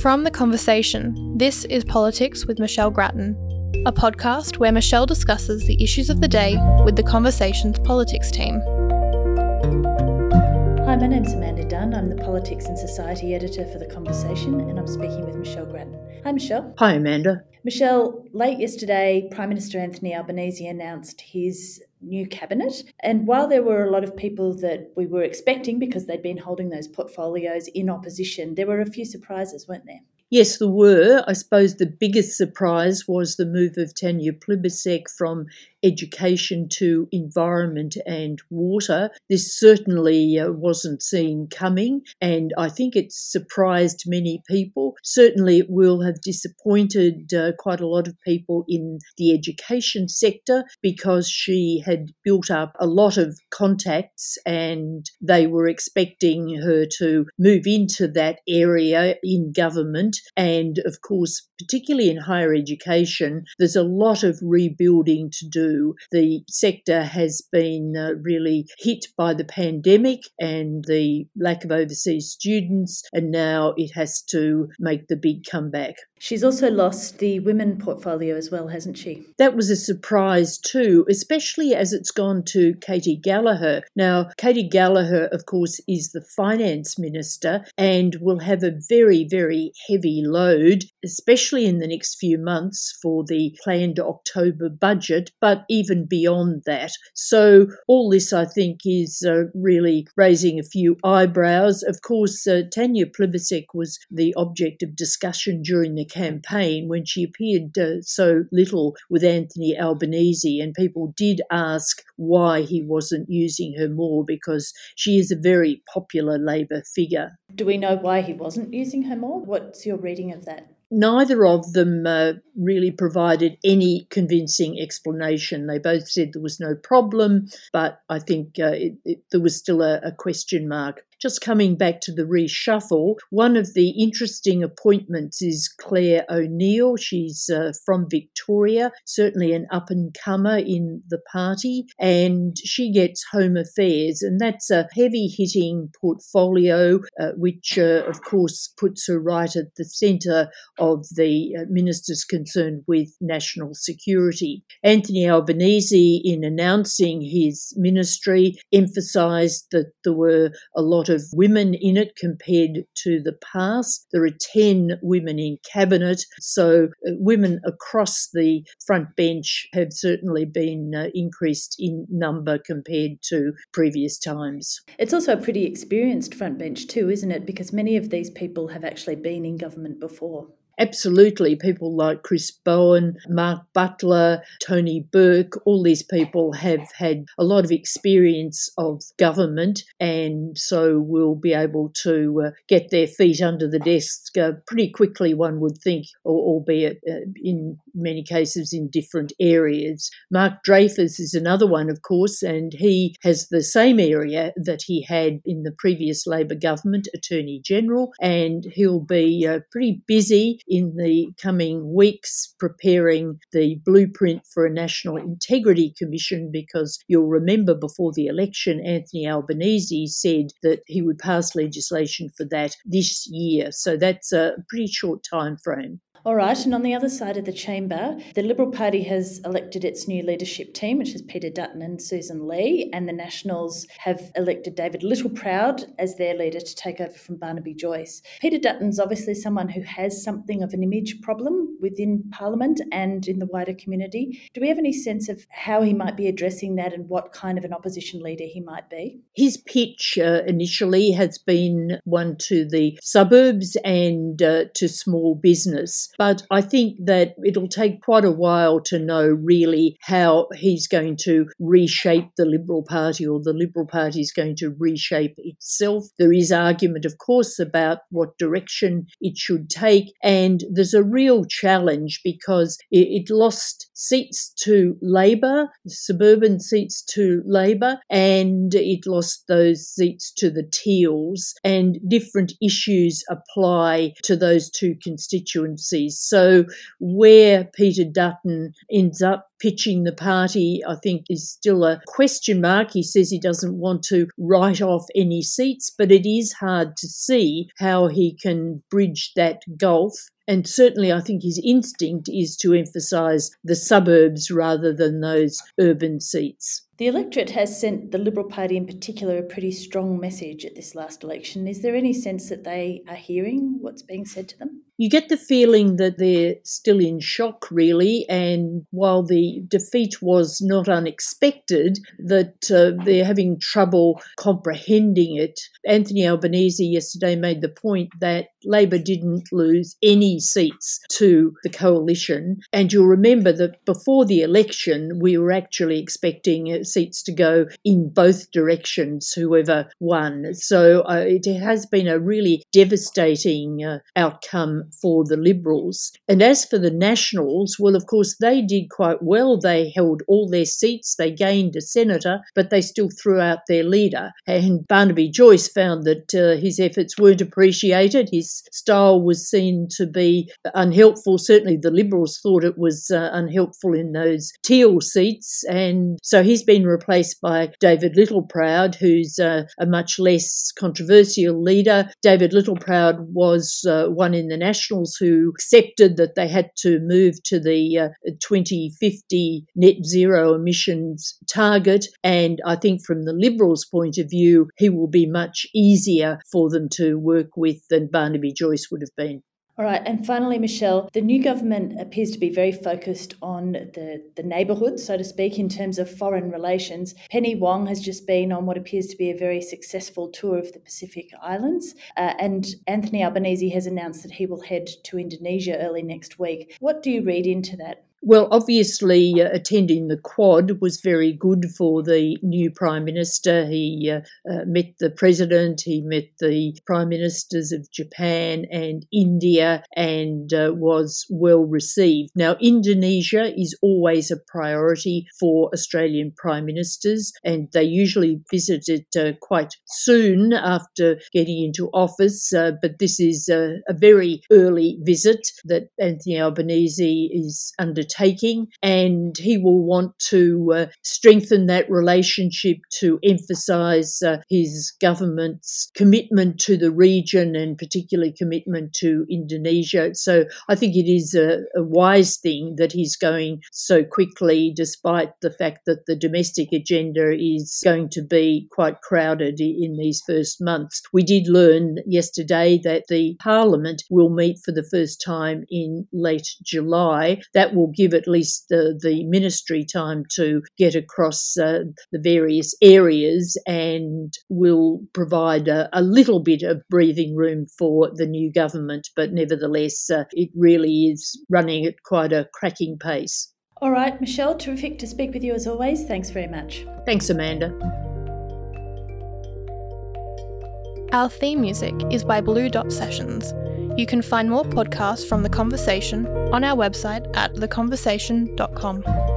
From The Conversation, this is Politics with Michelle Grattan, a podcast where Michelle discusses the issues of the day with The Conversation's politics team. Hi, my name's Amanda Dunn. I'm the Politics and Society Editor for The Conversation, and I'm speaking with Michelle Grattan. Hi, Michelle. Hi, Amanda. Michelle, late yesterday, Prime Minister Anthony Albanese announced his new cabinet. And while there were a lot of people that we were expecting because they'd been holding those portfolios in opposition, there were a few surprises, weren't there? Yes, there were. I suppose the biggest surprise was the move of Tanya Plibersek from education to environment and water. This certainly uh, wasn't seen coming, and I think it surprised many people. Certainly, it will have disappointed uh, quite a lot of people in the education sector because she had built up a lot of contacts and they were expecting her to move into that area in government. And of course, particularly in higher education, there's a lot of rebuilding to do the sector has been uh, really hit by the pandemic and the lack of overseas students, and now it has to make the big comeback. She's also lost the women portfolio as well, hasn't she? That was a surprise too, especially as it's gone to Katy Gallagher. Now, Katy Gallagher, of course, is the finance minister and will have a very, very heavy load, especially in the next few months for the planned October budget, but even beyond that. So, all this, I think, is uh, really raising a few eyebrows. Of course, uh, Tanya Plibersek was the object of discussion during the campaign when she appeared uh, so little with Anthony Albanese, and people did ask why he wasn't using her more because she is a very popular Labor figure. Do we know why he wasn't using her more? What's your reading of that? Neither of them uh, really provided any convincing explanation. They both said there was no problem, but I think uh, it, it, there was still a, a question mark. Just coming back to the reshuffle, one of the interesting appointments is Clare O'Neil. She's uh, from Victoria, certainly an up and comer in the party, and she gets Home Affairs, and that's a heavy hitting portfolio, uh, which uh, of course puts her right at the centre of the uh, ministers concerned with national security. Anthony Albanese, in announcing his ministry, emphasised that there were a lot of women in it compared to the past. There are 10 women in cabinet, so uh, women across the front bench have certainly been uh, increased in number compared to previous times. It's also a pretty experienced front bench, too, isn't it? Because many of these people have actually been in government before absolutely people like Chris Bowen, Mark Butler, Tony Burke, all these people have had a lot of experience of government and so will be able to uh, get their feet under the desk uh, pretty quickly, one would think, albeit uh, in many cases in different areas. Mark Dreyfus is another one, of course, and he has the same area that he had in the previous Labor government, Attorney General, and he'll be uh, pretty busy in the coming weeks preparing the blueprint for a National Integrity Commission because you'll remember before the election, Anthony Albanese said that he would pass legislation for that this year. So that's a pretty short time frame. All right, and on the other side of the chamber, the Liberal Party has elected its new leadership team, which is Peter Dutton and Susan Lee, and the Nationals have elected David Littleproud as their leader to take over from Barnaby Joyce. Peter Dutton's obviously someone who has something of an image problem within Parliament and in the wider community. Do we have any sense of how he might be addressing that and what kind of an opposition leader he might be? His pitch uh, initially has been one to the suburbs and uh, to small business. But I think that it'll take quite a while to know really how he's going to reshape the Liberal Party or the Liberal Party is going to reshape itself. There is argument, of course, about what direction it should take. And there's a real challenge because it, lost seats to Labor, suburban seats to Labor, and it lost those seats to the Teals. And different issues apply to those two constituencies So, where Peter Dutton ends up pitching the party, I think, is still a question mark. He says he doesn't want to write off any seats, but it is hard to see how he can bridge that gulf and certainly, I think his instinct is to emphasise the suburbs rather than those urban seats. The electorate has sent the Liberal Party in particular a pretty strong message at this last election. Is there any sense that they are hearing what's being said to them? You get the feeling that they're still in shock, really, and while the defeat was not unexpected, that uh, they're having trouble comprehending it. Anthony Albanese yesterday made the point that Labor didn't lose any seats to the coalition, and you'll remember that before the election, we were actually expecting uh, seats to go in both directions, whoever won. So uh, it has been a really devastating uh, outcome for the Liberals. And as for the Nationals, well, of course, they did quite well. They held all their seats, they gained a senator, but they still threw out their leader. And Barnaby Joyce found that uh, his efforts weren't appreciated. His style was seen to be unhelpful. Certainly, the Liberals thought it was uh, unhelpful in those teal seats. And so he's been replaced by David Littleproud, who's uh, a much less controversial leader. David Littleproud was uh, one in the National nationals who accepted that they had to move to the uh, 2050 net zero emissions target. And I think from the Liberals' point of view, he will be much easier for them to work with than Barnaby Joyce would have been. All right, and finally, Michelle, the new government appears to be very focused on the, the neighbourhood, so to speak, in terms of foreign relations. Penny Wong has just been on what appears to be a very successful tour of the Pacific Islands, uh, and Anthony Albanese has announced that he will head to Indonesia early next week. What do you read into that? Well, obviously, uh, attending the Quad was very good for the new Prime Minister. He uh, uh, met the President, he met the Prime Ministers of Japan and India, and uh, was well received. Now, Indonesia is always a priority for Australian Prime Ministers, and they usually visit it uh, quite soon after getting into office. Uh, but this is a, a very early visit that Anthony Albanese is under undertaking, and he will want to uh, strengthen that relationship to emphasise uh, his government's commitment to the region and particularly commitment to Indonesia. So I think it is a, a wise thing that he's going so quickly, despite the fact that the domestic agenda is going to be quite crowded in these first months. We did learn yesterday that the Parliament will meet for the first time in late July. That will give at least the, the ministry time to get across uh, the various areas and will provide a, a, little bit of breathing room for the new government. But nevertheless, uh, it really is running at quite a cracking pace. All right, Michelle, terrific to speak with you as always. Thanks very much. Thanks, Amanda. Our theme music is by Blue Dot Sessions. You can find more podcasts from The Conversation on our website at theconversation.com.